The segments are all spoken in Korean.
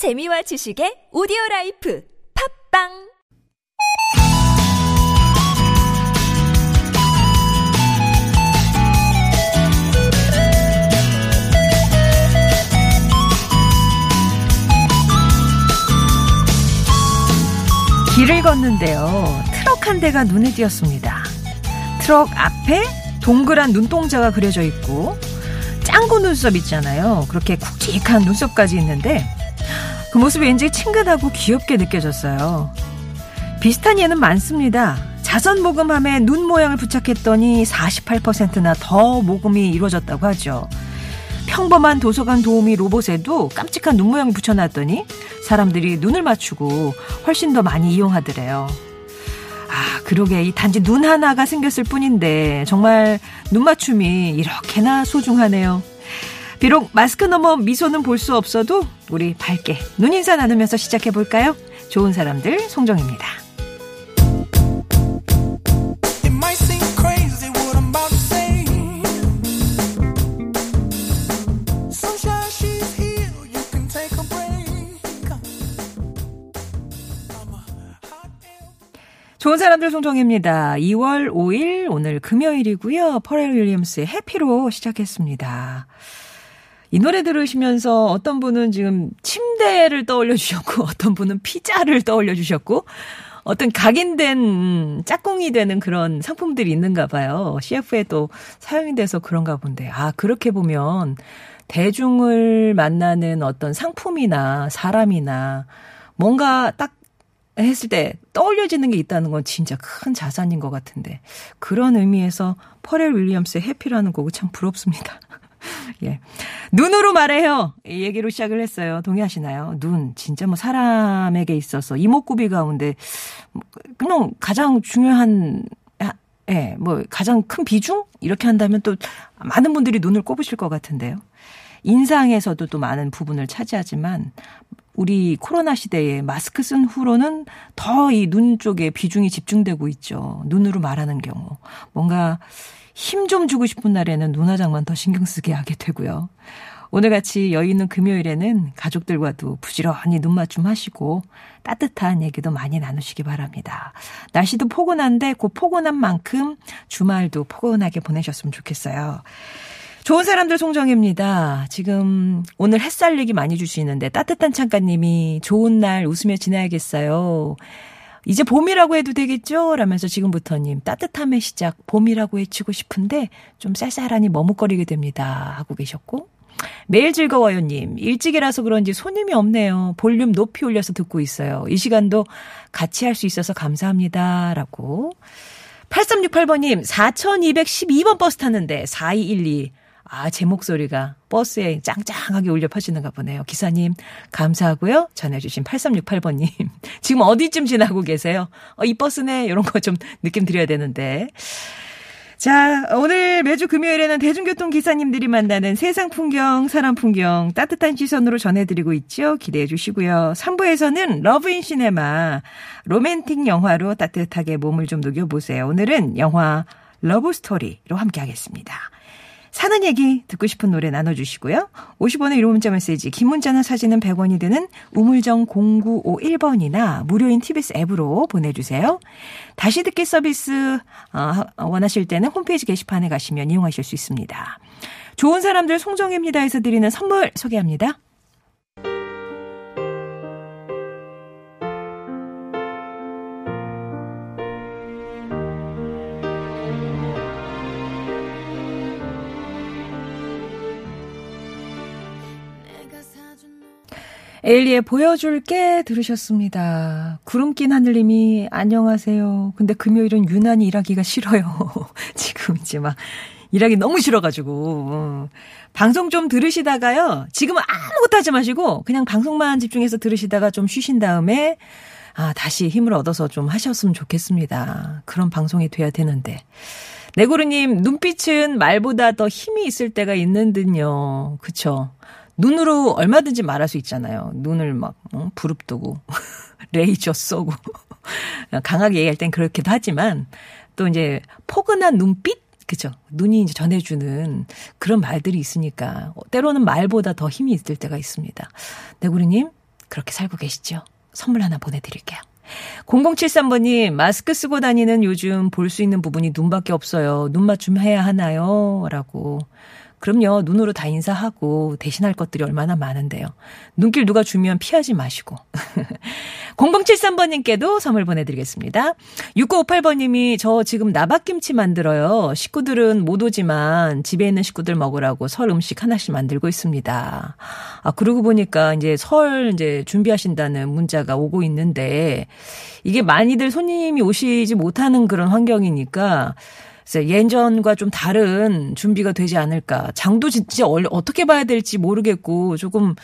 재미와 지식의 오디오 라이프 팟빵 길을 걷는데요. 트럭 한 대가 눈에 띄었습니다. 트럭 앞에 동그란 눈동자가 그려져 있고 짱구 눈썹 있잖아요. 그렇게 굵직한 눈썹까지 있는데 그 모습이 왠지 친근하고 귀엽게 느껴졌어요. 비슷한 예는 많습니다. 자선 모금함에 눈 모양을 부착했더니 48%나 더 모금이 이루어졌다고 하죠. 평범한 도서관 도우미 로봇에도 깜찍한 눈 모양을 붙여놨더니 사람들이 눈을 맞추고 훨씬 더 많이 이용하더래요. 아, 그러게. 이 단지 눈 하나가 생겼을 뿐인데 정말 눈 맞춤이 이렇게나 소중하네요. 비록 마스크 너머 미소는 볼 수 없어도 우리 밝게 눈인사 나누면서 시작해 볼까요? 좋은 사람들 송정입니다. 좋은 사람들 송정입니다. 2월 5일 오늘 금요일이고요. 퍼렐 윌리엄스의 해피로 시작했습니다. 이 노래 들으시면서 어떤 분은 지금 침대를 떠올려 주셨고 어떤 분은 피자를 떠올려 주셨고 어떤 각인된 음, 짝꿍이 되는 그런 상품들이 있는가 봐요. CF에 또 사용이 돼서 그런가 본데. 아, 그렇게 보면 대중을 만나는 어떤 상품이나 사람이나 뭔가 딱 했을 때 떠올려지는 게 있다는 건 진짜 큰 자산인 것 같은데 그런 의미에서 퍼렐 윌리엄스의 해피라는 곡은 참 부럽습니다. 예. 눈으로 말해요. 이 얘기로 시작을 했어요. 동의하시나요? 눈. 진짜 뭐 사람에게 있어서 이목구비 가운데 뭐 그냥 가장 중요한 아, 예, 뭐 가장 큰 비중 이렇게 한다면 또 많은 분들이 눈을 꼽으실 것 같은데요. 인상에서도 또 많은 부분을 차지하지만 우리 코로나 시대에 마스크 쓴 후로는 더 이 눈 쪽에 비중이 집중되고 있죠. 눈으로 말하는 경우. 뭔가 힘 좀 주고 싶은 날에는 눈화장만 더 신경 쓰게 하게 되고요. 오늘같이 여유 있는 금요일에는 가족들과도 부지런히 눈 맞춤 하시고 따뜻한 얘기도 많이 나누시기 바랍니다. 날씨도 포근한데 그 포근한 만큼 주말도 포근하게 보내셨으면 좋겠어요. 좋은 사람들 송정입니다. 지금 오늘 햇살 얘기 많이 주시는데 따뜻한 창가님이 좋은 날 웃으며 지나야겠어요. 이제 봄이라고 해도 되겠죠? 라면서 지금부터님 따뜻함의 시작 봄이라고 외치고 싶은데 좀 쌀쌀하니 머뭇거리게 됩니다. 하고 계셨고 매일 즐거워요님 일찍이라서 그런지 손님이 없네요. 볼륨 높이 올려서 듣고 있어요. 이 시간도 같이 할 수 있어서 감사합니다. 라고 8368번님 4212번 버스 탔는데 4212 아, 제 목소리가 버스에 짱짱하게 울려 퍼지는가 보네요. 기사님, 감사하고요. 전해주신 8368번님. 지금 어디쯤 지나고 계세요? 어, 이 버스네. 이런 거 좀 느낌 드려야 되는데. 자, 오늘 매주 금요일에는 대중교통 기사님들이 만나는 세상 풍경, 사람 풍경 따뜻한 시선으로 전해드리고 있죠. 기대해 주시고요. 3부에서는 러브 인 시네마 로맨틱 영화로 따뜻하게 몸을 좀 녹여보세요. 오늘은 영화 러브 스토리로 함께 하겠습니다. 사는 얘기 듣고 싶은 노래 나눠주시고요. 50원의 유료 문자 메시지, 긴 문자나 사진은 100원이 드는 우물정 0951번이나 무료인 TBS 앱으로 보내주세요. 다시 듣기 서비스 어, 원하실 때는 홈페이지 게시판에 가시면 이용하실 수 있습니다. 좋은 사람들 송정입니다에서 드리는 선물 소개합니다. 에일리의 보여줄게 들으셨습니다. 구름 낀 하늘님이 안녕하세요. 근데 금요일은 유난히 일하기가 싫어요. 지금 이제 막 일하기 너무 싫어가지고. 어. 방송 좀 들으시다가요. 지금은 아무것도 하지 마시고 그냥 방송만 집중해서 들으시다가 좀 쉬신 다음에 아, 다시 힘을 얻어서 좀 하셨으면 좋겠습니다. 그런 방송이 돼야 되는데. 네고르님, 눈빛은 말보다 더 힘이 있을 때가 있는 듯요. 그쵸? 눈으로 얼마든지 말할 수 있잖아요. 눈을 막 어? 부릅뜨고 레이저 쏘고 강하게 얘기할 땐 그렇기도 하지만 또 이제 포근한 눈빛 그죠? 눈이 이제 전해주는 그런 말들이 있으니까 때로는 말보다 더 힘이 있을 때가 있습니다. 네구리님 그렇게 살고 계시죠? 선물 하나 보내드릴게요. 0073번님, 마스크 쓰고 다니는 요즘 볼 수 있는 부분이 눈밖에 없어요. 눈 맞춤 해야 하나요? 라고. 그럼요, 눈으로 다 인사하고 대신할 것들이 얼마나 많은데요. 눈길 누가 주면 피하지 마시고. 0073번님께도 선물 보내드리겠습니다. 6958번님이 저 지금 나박김치 만들어요. 식구들은 못 오지만 집에 있는 식구들 먹으라고 설 음식 하나씩 만들고 있습니다. 아, 그러고 보니까 이제 설 이제 준비하신다는 문자가 오고 있는데 이게 많이들 손님이 오시지 못하는 그런 환경이니까 예전과 좀 다른 준비가 되지 않을까. 장도 진짜 어떻게 봐야 될지 모르겠고 조금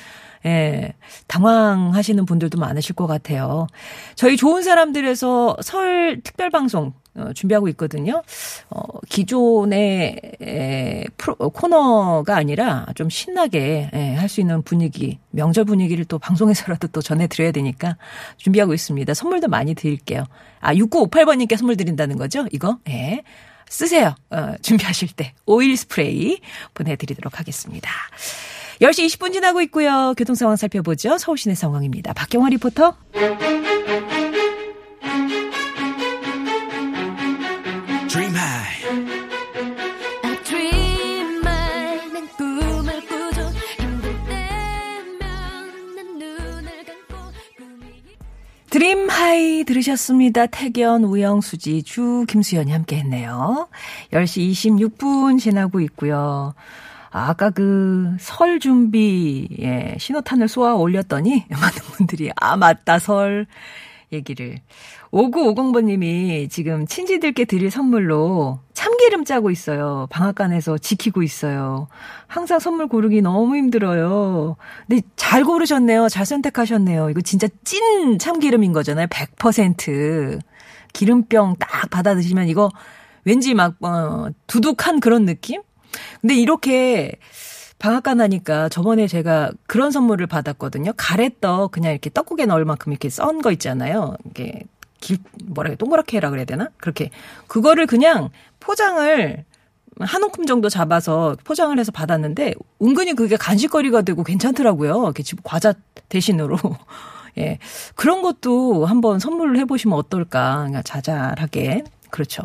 예, 당황하시는 분들도 많으실 것 같아요. 저희 좋은 사람들에서 설 특별 방송 어, 준비하고 있거든요. 어, 기존의 에, 프로, 코너가 아니라 좀 신나게 예, 할 수 있는 분위기, 명절 분위기를 또 방송에서라도 또 전해드려야 되니까 준비하고 있습니다. 선물도 많이 드릴게요. 아, 6958번님께 선물 드린다는 거죠? 이거? 예. 쓰세요. 어, 준비하실 때. 오일 스프레이 보내드리도록 하겠습니다. 10시 20분 지나고 있고요. 교통 상황 살펴보죠. 서울시내 상황입니다. 박경화 리포터. 들으셨습니다. 태견, 우영, 수지, 주, 김수연이 함께 했네요. 10시 26분 지나고 있고요. 아, 아까 그 설 준비, 예, 신호탄을 쏘아 올렸더니 많은 분들이, 아, 맞다, 설 얘기를. 5950번님이 지금 친지들께 드릴 선물로 참기름 짜고 있어요. 방앗간에서 지키고 있어요. 항상 선물 고르기 너무 힘들어요. 근데 잘 고르셨네요. 잘 선택하셨네요. 이거 진짜 찐 참기름인 거잖아요. 100%. 기름병 딱 받아 드시면 이거 왠지 막, 어, 두둑한 그런 느낌? 근데 이렇게 방앗간 하니까 저번에 제가 그런 선물을 받았거든요. 가래떡 그냥 이렇게 떡국에 넣을 만큼 이렇게 썬 거 있잖아요. 이게 길 뭐라 해 동그랗게 해라 그래야 되나? 그렇게 그거를 그냥 포장을 한 움큼 정도 잡아서 포장을 해서 받았는데 은근히 그게 간식거리가 되고 괜찮더라고요. 이렇게 집 과자 대신으로. 예. 그런 것도 한번 선물을 해보시면 어떨까. 그냥 자잘하게. 그렇죠.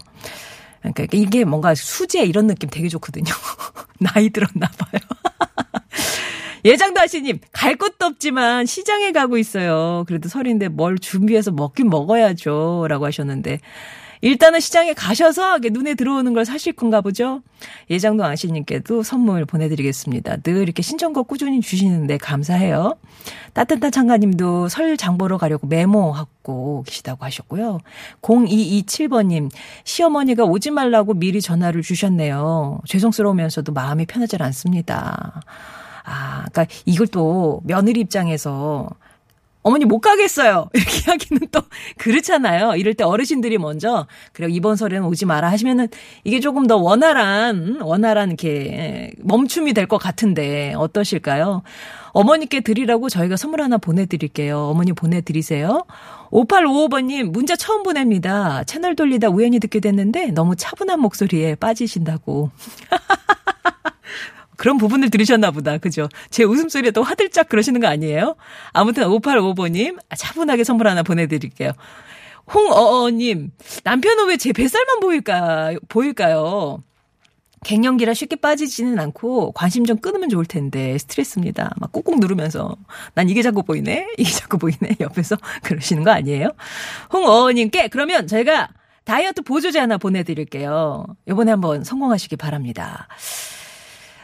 그러니까 이게 뭔가 수제 이런 느낌 되게 좋거든요. 나이 들었나 봐요. 예장도 하시님, 갈 곳도 없지만 시장에 가고 있어요. 그래도 설인데 뭘 준비해서 먹긴 먹어야죠. 라고 하셨는데. 일단은 시장에 가셔서 눈에 들어오는 걸 사실 건가 보죠. 예장도 아시님께도 선물 보내드리겠습니다. 늘 이렇게 신청곡 꾸준히 주시는데 감사해요. 따뜻한 창가님도 설 장보러 가려고 메모하고 계시다고 하셨고요. 0227번님, 시어머니가 오지 말라고 미리 전화를 주셨네요. 죄송스러우면서도 마음이 편하지 않습니다. 아, 그러니까 이걸 또 며느리 입장에서 어머니 못 가겠어요. 이렇게 하기는 또 그렇잖아요. 이럴 때 어르신들이 먼저 그래 이번 설에는 오지 마라 하시면은 이게 조금 더 원활한 원활한 이렇게 멈춤이 될 것 같은데 어떠실까요? 어머니께 드리라고 저희가 선물 하나 보내드릴게요. 어머니 보내드리세요. 5855번님 문자 처음 보냅니다. 채널 돌리다 우연히 듣게 됐는데 너무 차분한 목소리에 빠지신다고. 그런 부분을 들으셨나 보다. 그죠? 제 웃음소리에 또 화들짝 그러시는 거 아니에요? 아무튼 5855님, 차분하게 선물 하나 보내드릴게요. 홍어어님, 남편은 왜 제 뱃살만 보일까, 보일까요? 갱년기라 쉽게 빠지지는 않고 관심 좀 끊으면 좋을 텐데 스트레스입니다. 막 꾹꾹 누르면서 난 이게 자꾸 보이네, 이게 자꾸 보이네 옆에서 그러시는 거 아니에요? 홍어어님께 그러면 저희가 다이어트 보조제 하나 보내드릴게요. 이번에 한번 성공하시기 바랍니다.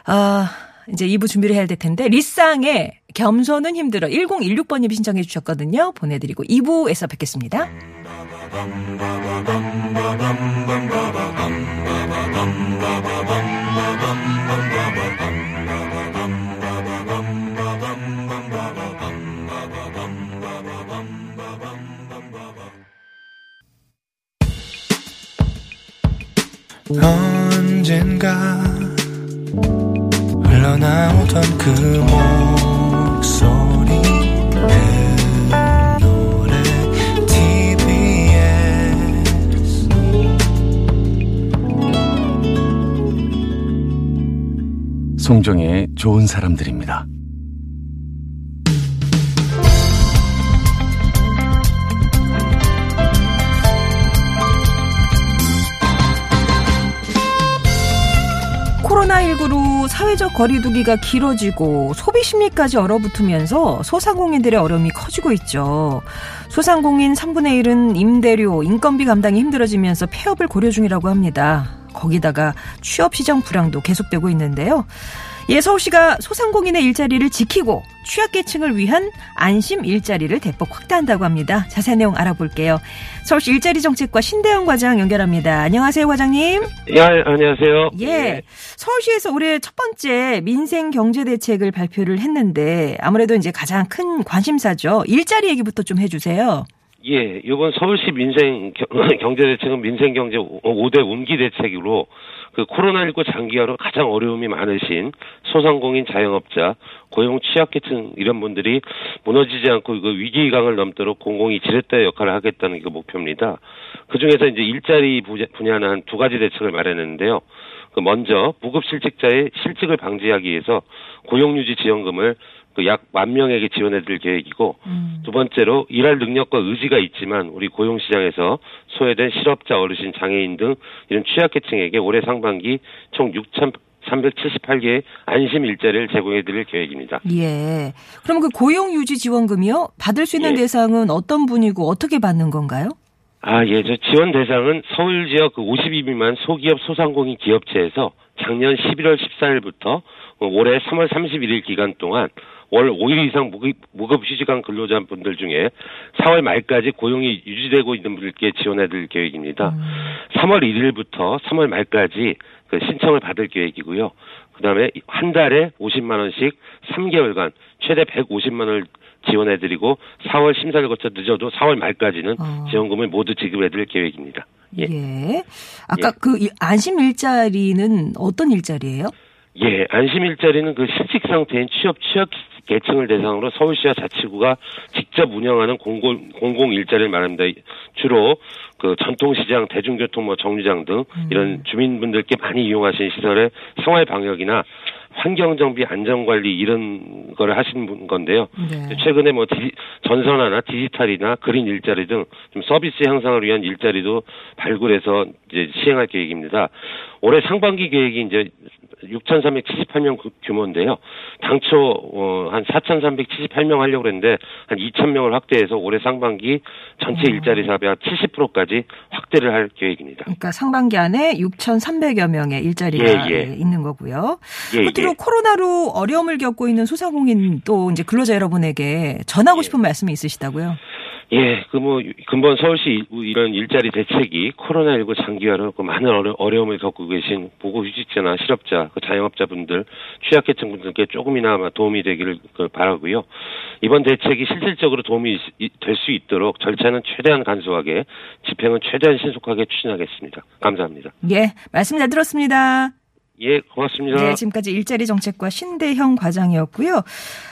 아, 이제 2부 준비를 해야 될 텐데, 리쌍의 겸손은 힘들어. 1016번님이 신청해 주셨거든요. 보내드리고 2부에서 뵙겠습니다. 언젠가 흘러나오던 그 목소리 내 노래 TBS 송정의 좋은 사람들입니다. 코로나19로 사회적 거리두기가 길어지고 소비 심리까지 얼어붙으면서 소상공인들의 어려움이 커지고 있죠. 소상공인 3분의 1은 임대료, 인건비 감당이 힘들어지면서 폐업을 고려 중이라고 합니다. 거기다가 취업 시장 불황도 계속되고 있는데요. 예, 서울시가 소상공인의 일자리를 지키고 취약계층을 위한 안심 일자리를 대폭 확대한다고 합니다. 자세한 내용 알아볼게요. 서울시 일자리 정책과 신대영 과장 연결합니다. 안녕하세요, 과장님. 예, 안녕하세요. 예. 서울시에서 올해 첫 번째 민생 경제 대책을 발표를 했는데 아무래도 이제 가장 큰 관심사죠. 일자리 얘기부터 좀 해주세요. 예, 이번 서울시 민생 경- 경제대책은 민생 경제 5대 운기 대책으로 그 코로나19 장기화로 가장 어려움이 많으신 소상공인 자영업자, 고용 취약계층 이런 분들이 무너지지 않고 그 위기강을 넘도록 공공이 지렛대 역할을 하겠다는 게 목표입니다. 그 중에서 이제 일자리 부- 분야는 한 두 가지 대책을 마련했는데요. 그 먼저 무급 실직자의 실직을 방지하기 위해서 고용유지 지원금을 그약만 명에게 지원해드릴 계획이고 음. 두 번째로 일할 능력과 의지가 있지만 우리 고용시장에서 소외된 실업자, 어르신, 장애인 등 이런 취약계층에게 올해 상반기 총 6,378개의 안심 일자리를 제공해 드릴 계획입니다. 예. 그럼 그 고용 유지 지원금이요? 받을 수 있는 예. 대상은 어떤 분이고 어떻게 받는 건가요? 아, 예, 저 지원 대상은 서울 지역 그 50인 미만 소기업 소상공인 기업체에서 작년 11월 14일부터 올해 3월 31일 기간 동안 월 5일 이상 무급, 휴직한 근로자분들 중에 4월 말까지 고용이 유지되고 있는 분들께 지원해 드릴 계획입니다. 3월 1일부터 3월 말까지 그 신청을 받을 계획이고요. 그 다음에 한 달에 50만 원씩 3개월간 최대 150만 원을 지원해 드리고 4월 심사를 거쳐 늦어도 4월 말까지는 어. 지원금을 모두 지급해 드릴 계획입니다. 예. 예. 아까 예. 그 이- 안심 일자리는 어떤 일자리예요? 예, 안심 일자리는 그 실직 상태인 취업 취약 계층을 대상으로 서울시와 자치구가 직접 운영하는 공공 공공 일자리를 말합니다. 주로 그 전통시장, 대중교통, 뭐 정류장 등 이런 주민분들께 많이 이용하시는 시설의 생활 방역이나 환경 정비, 안전 관리 이런 거를 하시는 분 건데요. 네. 최근에 뭐 디, 전선화나 디지털이나 그린 일자리 등 좀 서비스 향상을 위한 일자리도 발굴해서 이제 시행할 계획입니다. 올해 상반기 계획이 이제 6,378명 규모인데요. 당초 어, 한 4,378명 하려고 그랬는데 한 2,000명을 확대해서 올해 상반기 전체 일자리 사업의 한 70%까지 확대를 할 계획입니다. 그러니까 상반기 안에 6,300여 명의 일자리가 예, 예. 있는 거고요. 예, 끝으로 예. 코로나로 어려움을 겪고 있는 소상공인 또 이제 근로자 여러분에게 전하고 예. 싶은 말씀이 있으시다고요? 예, 그 뭐 근본 서울시 이- 이런 일자리 대책이 코로나19 장기화로 그 많은 어려, 어려 움을 겪고 계신 보고 휴직자나 실업자, 그 자영업자분들, 취약계층 분들께 조금이나마 도움이 되기를 그 바라고요. 이번 대책이 실질적으로 도움이 될 수 있도록 절차는 최대한 간소하게, 집행은 최대한 신속하게 추진하겠습니다. 감사합니다. 예, 말씀 잘 들었습니다. 예, 고맙습니다. 네, 지금까지 일자리 정책과 신대형 과장이었고요.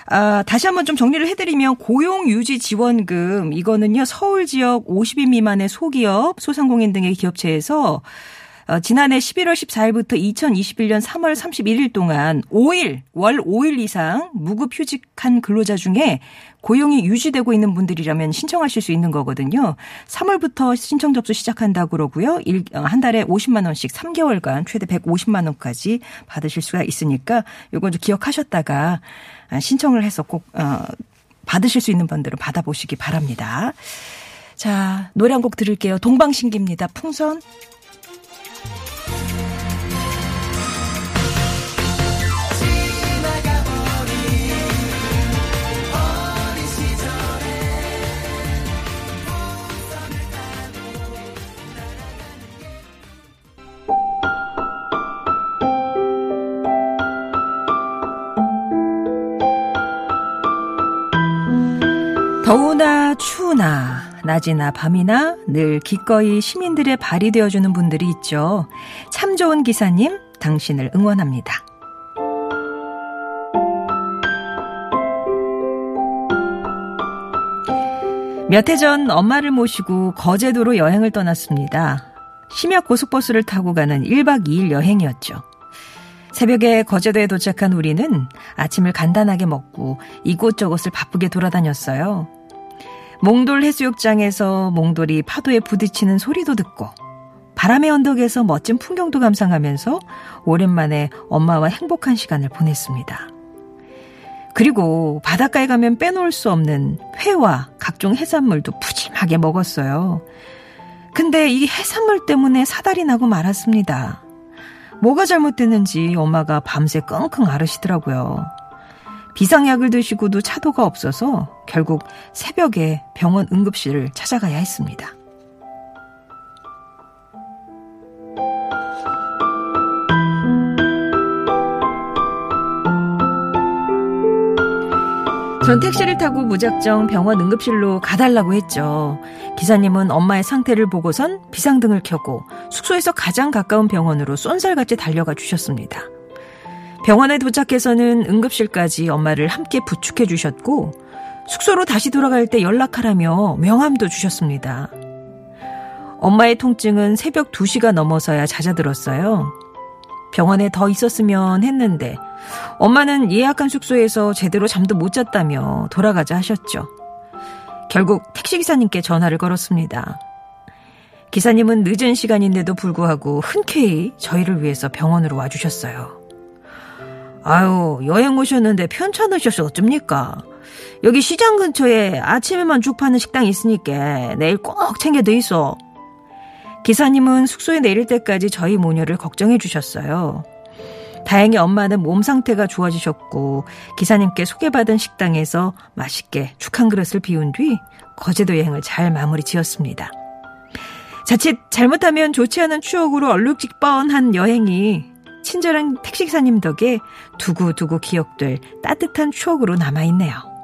아, 다시 한번 좀 정리를 해드리면 고용 유지 지원금 이거는요 서울 지역 50인 미만의 소기업, 소상공인 등의 기업체에서 어, 지난해 11월 14일부터 2021년 3월 31일 동안 5일, 월 5일 이상 무급 휴직한 근로자 중에 고용이 유지되고 있는 분들이라면 신청하실 수 있는 거거든요. 3월부터 신청 접수 시작한다고 그러고요. 일, 어, 한 달에 50만 원씩 3개월간 최대 150만 원까지 받으실 수가 있으니까 요건 좀 기억하셨다가 아, 신청을 해서 꼭 어, 받으실 수 있는 분들은 받아보시기 바랍니다. 자, 노래 한 곡 들을게요. 동방신기입니다. 풍선. 낮이나 밤이나 늘 기꺼이 시민들의 발이 되어주는 분들이 있죠. 참 좋은 기사님, 당신을 응원합니다. 몇 해 전 엄마를 모시고 거제도로 여행을 떠났습니다. 심야 고속버스를 타고 가는 1박 2일 여행이었죠. 새벽에 거제도에 도착한 우리는 아침을 간단하게 먹고 이곳저곳을 바쁘게 돌아다녔어요. 몽돌 해수욕장에서 몽돌이 파도에 부딪히는 소리도 듣고 바람의 언덕에서 멋진 풍경도 감상하면서 오랜만에 엄마와 행복한 시간을 보냈습니다. 그리고 바닷가에 가면 빼놓을 수 없는 회와 각종 해산물도 푸짐하게 먹었어요. 근데 이 해산물 때문에 사달이 나고 말았습니다. 뭐가 잘못됐는지 엄마가 밤새 끙끙 앓으시더라고요. 비상약을 드시고도 차도가 없어서 결국 새벽에 병원 응급실을 찾아가야 했습니다. 전 택시를 타고 무작정 병원 응급실로 가달라고 했죠. 기사님은 엄마의 상태를 보고선 비상등을 켜고 숙소에서 가장 가까운 병원으로 쏜살같이 달려가 주셨습니다. 병원에 도착해서는 응급실까지 엄마를 함께 부축해 주셨고 숙소로 다시 돌아갈 때 연락하라며 명함도 주셨습니다. 엄마의 통증은 새벽 2시가 넘어서야 잦아들었어요. 병원에 더 있었으면 했는데 엄마는 예약한 숙소에서 제대로 잠도 못 잤다며 돌아가자 하셨죠. 결국 택시기사님께 전화를 걸었습니다. 기사님은 늦은 시간인데도 불구하고 흔쾌히 저희를 위해서 병원으로 와주셨어요. 아유, 여행 오셨는데 편찮으셔서 어쩝니까? 여기 시장 근처에 아침에만 죽 파는 식당 있으니까 내일 꼭 챙겨 드이소. 기사님은 숙소에 내릴 때까지 저희 모녀를 걱정해 주셨어요. 다행히 엄마는 몸 상태가 좋아지셨고 기사님께 소개받은 식당에서 맛있게 죽 한 그릇을 비운 뒤 거제도 여행을 잘 마무리 지었습니다. 자칫 잘못하면 좋지 않은 추억으로 얼룩질 뻔한 여행이 친절한 택시기사님 덕에 두고두고 기억될 따뜻한 추억으로 남아있네요.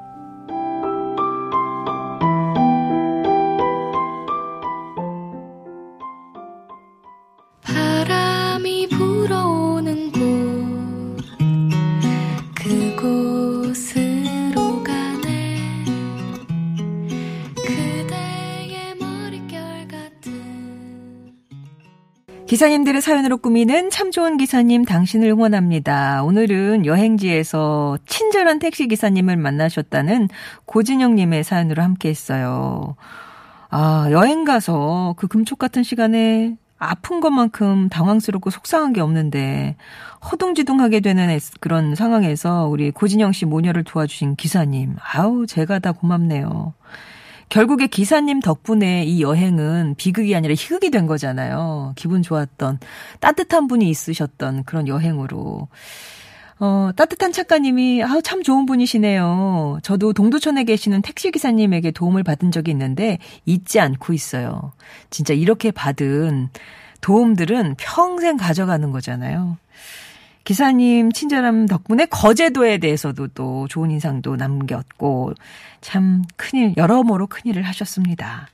기사님들의 사연으로 꾸미는 참 좋은 기사님 당신을 응원합니다. 오늘은 여행지에서 친절한 택시 기사님을 만나셨다는 고진영님의 사연으로 함께 했어요. 아, 여행 가서 그 금쪽 같은 시간에 아픈 것만큼 당황스럽고 속상한 게 없는데 허둥지둥하게 되는 그런 상황에서 우리 고진영 씨 모녀를 도와주신 기사님. 아우, 제가 다 고맙네요. 결국에 기사님 덕분에 이 여행은 비극이 아니라 희극이 된 거잖아요. 기분 좋았던 따뜻한 분이 있으셨던 그런 여행으로. 어, 따뜻한 작가님이 아우 참 좋은 분이시네요. 저도 동두천에 계시는 택시 기사님에게 도움을 받은 적이 있는데 잊지 않고 있어요. 진짜 이렇게 받은 도움들은 평생 가져가는 거잖아요. 기사님 친절함 덕분에 거제도에 대해서도 또 좋은 인상도 남겼고 참 큰일 여러모로 큰일을 하셨습니다.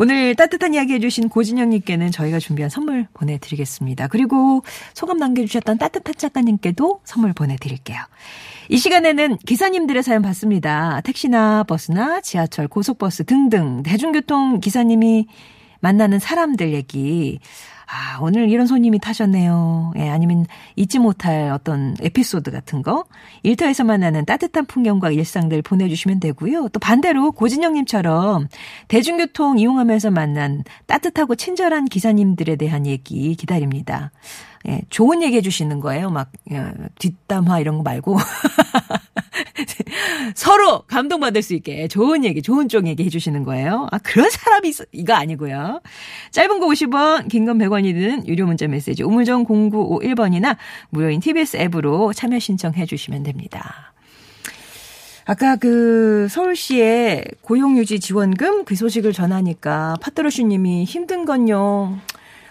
오늘 따뜻한 이야기 해주신 고진영님께는 저희가 준비한 선물 보내드리겠습니다. 그리고 소감 남겨주셨던 따뜻한 작가님께도 선물 보내드릴게요. 이 시간에는 기사님들의 사연 받습니다. 택시나 버스나 지하철, 고속버스 등등 대중교통 기사님이 만나는 사람들 얘기. 아, 오늘 이런 손님이 타셨네요. 예, 아니면 잊지 못할 어떤 에피소드 같은 거. 일터에서 만나는 따뜻한 풍경과 일상들 보내주시면 되고요. 또 반대로 고진영님처럼 대중교통 이용하면서 만난 따뜻하고 친절한 기사님들에 대한 얘기 기다립니다. 예, 좋은 얘기 해주시는 거예요. 막, 예, 뒷담화 이런 거 말고. 서로 감동받을 수 있게 좋은 얘기, 좋은 쪽 얘기 해주시는 거예요. 아, 그런 사람이 있어. 이거 아니고요. 짧은 거 50원, 긴 건 100원이 드는 유료 문자 메시지 우물정 0951번이나 무료인 TBS 앱으로 참여 신청해 주시면 됩니다. 아까 그 서울시의 고용유지 지원금 그 소식을 전하니까 파트로슈 님이 힘든 건요.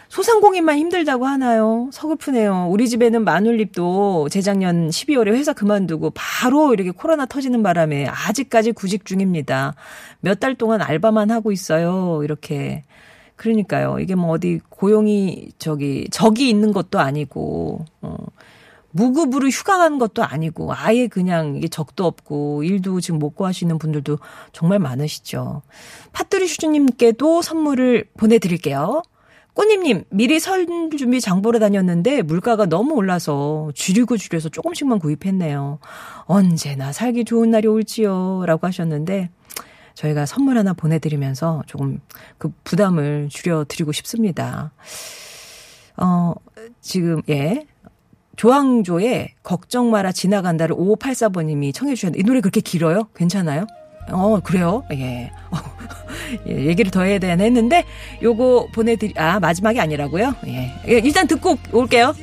소상공인만 힘들다고 하나요? 서글프네요. 우리 집에는 마눌립도 재작년 12월에 회사 그만두고 바로 이렇게 코로나 터지는 바람에 아직까지 구직 중입니다. 몇 달 동안 알바만 하고 있어요. 이렇게. 그러니까요. 이게 뭐 어디 고용이 저기 적이 있는 것도 아니고 어 무급으로 휴가 가는 것도 아니고 아예 그냥 이게 적도 없고 일도 지금 못 구하시는 분들도 정말 많으시죠. 팥두리 슈즈님께도 선물을 보내드릴게요. 꽃님님, 미리 설 준비 장 보러 다녔는데 물가가 너무 올라서 줄이고 줄여서 조금씩만 구입했네요. 언제나 살기 좋은 날이 올지요. 라고 하셨는데, 저희가 선물 하나 보내드리면서 조금 그 부담을 줄여드리고 싶습니다. 어, 지금, 예. 조항조의 걱정 마라 지나간다를 5584번님이 청해주셨는데, 이 노래 그렇게 길어요? 괜찮아요? 어, 그래요? 예. 어, 예, 얘기를 더 해야 되나 했는데, 요거 보내드리, 아, 마지막이 아니라고요? 예. 예, 일단 듣고 올게요.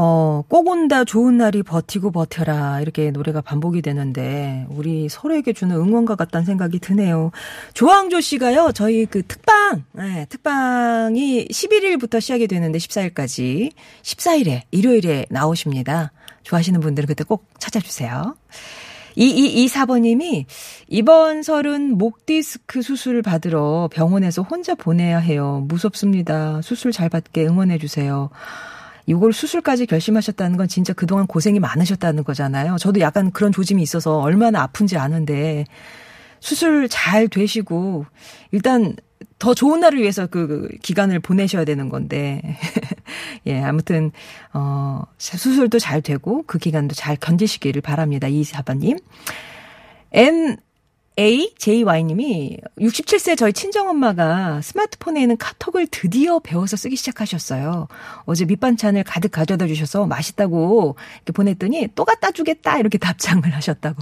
어, 꼭 온다, 좋은 날이 버티고 버텨라. 이렇게 노래가 반복이 되는데, 우리 서로에게 주는 응원과 같다는 생각이 드네요. 조항조 씨가요, 저희 그 특방, 네, 특방이 11일부터 시작이 되는데, 14일까지, 14일에, 일요일에 나오십니다. 좋아하시는 분들은 그때 꼭 찾아주세요. 2224번님이 이번 설은 목 디스크 수술 받으러 병원에서 혼자 보내야 해요. 무섭습니다. 수술 잘 받게 응원해 주세요. 이걸 수술까지 결심하셨다는 건 진짜 그동안 고생이 많으셨다는 거잖아요. 저도 약간 그런 조짐이 있어서 얼마나 아픈지 아는데 수술 잘 되시고 일단 더 좋은 날을 위해서 그, 그 기간을 보내셔야 되는 건데. 예 아무튼 어 수술도 잘 되고 그 기간도 잘 견디시기를 바랍니다. 이 사바님. N A JY님이 67세 저희 친정엄마가 스마트폰에 있는 카톡을 드디어 배워서 쓰기 시작하셨어요. 어제 밑반찬을 가득 가져다 주셔서 맛있다고 이렇게 보냈더니 또 갖다 주겠다 이렇게 답장을 하셨다고.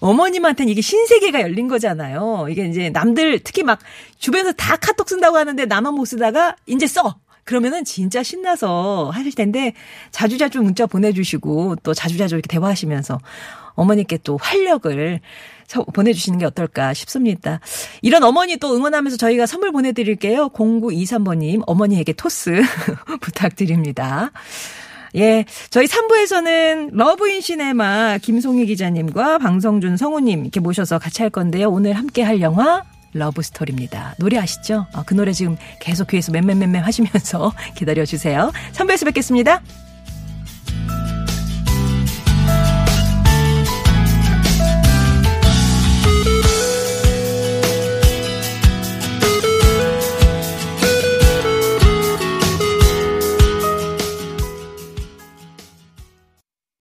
어머님한테는 이게 신세계가 열린 거잖아요. 이게 이제 남들 특히 막 주변에서 다 카톡 쓴다고 하는데 나만 못 쓰다가 이제 써. 그러면은 진짜 신나서 하실 텐데 자주자주 문자 보내주시고 또 자주자주 이렇게 대화하시면서 어머니께 또 활력을 서- 보내주시는 게 어떨까 싶습니다. 이런 어머니 또 응원하면서 저희가 선물 보내드릴게요. 0923번님 어머니에게 토스 부탁드립니다. 예, 저희 3부에서는 Love in Cinema 김송희 기자님과 방성준 성우님 이렇게 모셔서 같이 할 건데요. 오늘 함께 할 영화 Love Story입니다. 노래 아시죠? 어, 그 노래 지금 계속 귀에서 맴맴맴맴 하시면서 기다려주세요. 3부에서 뵙겠습니다.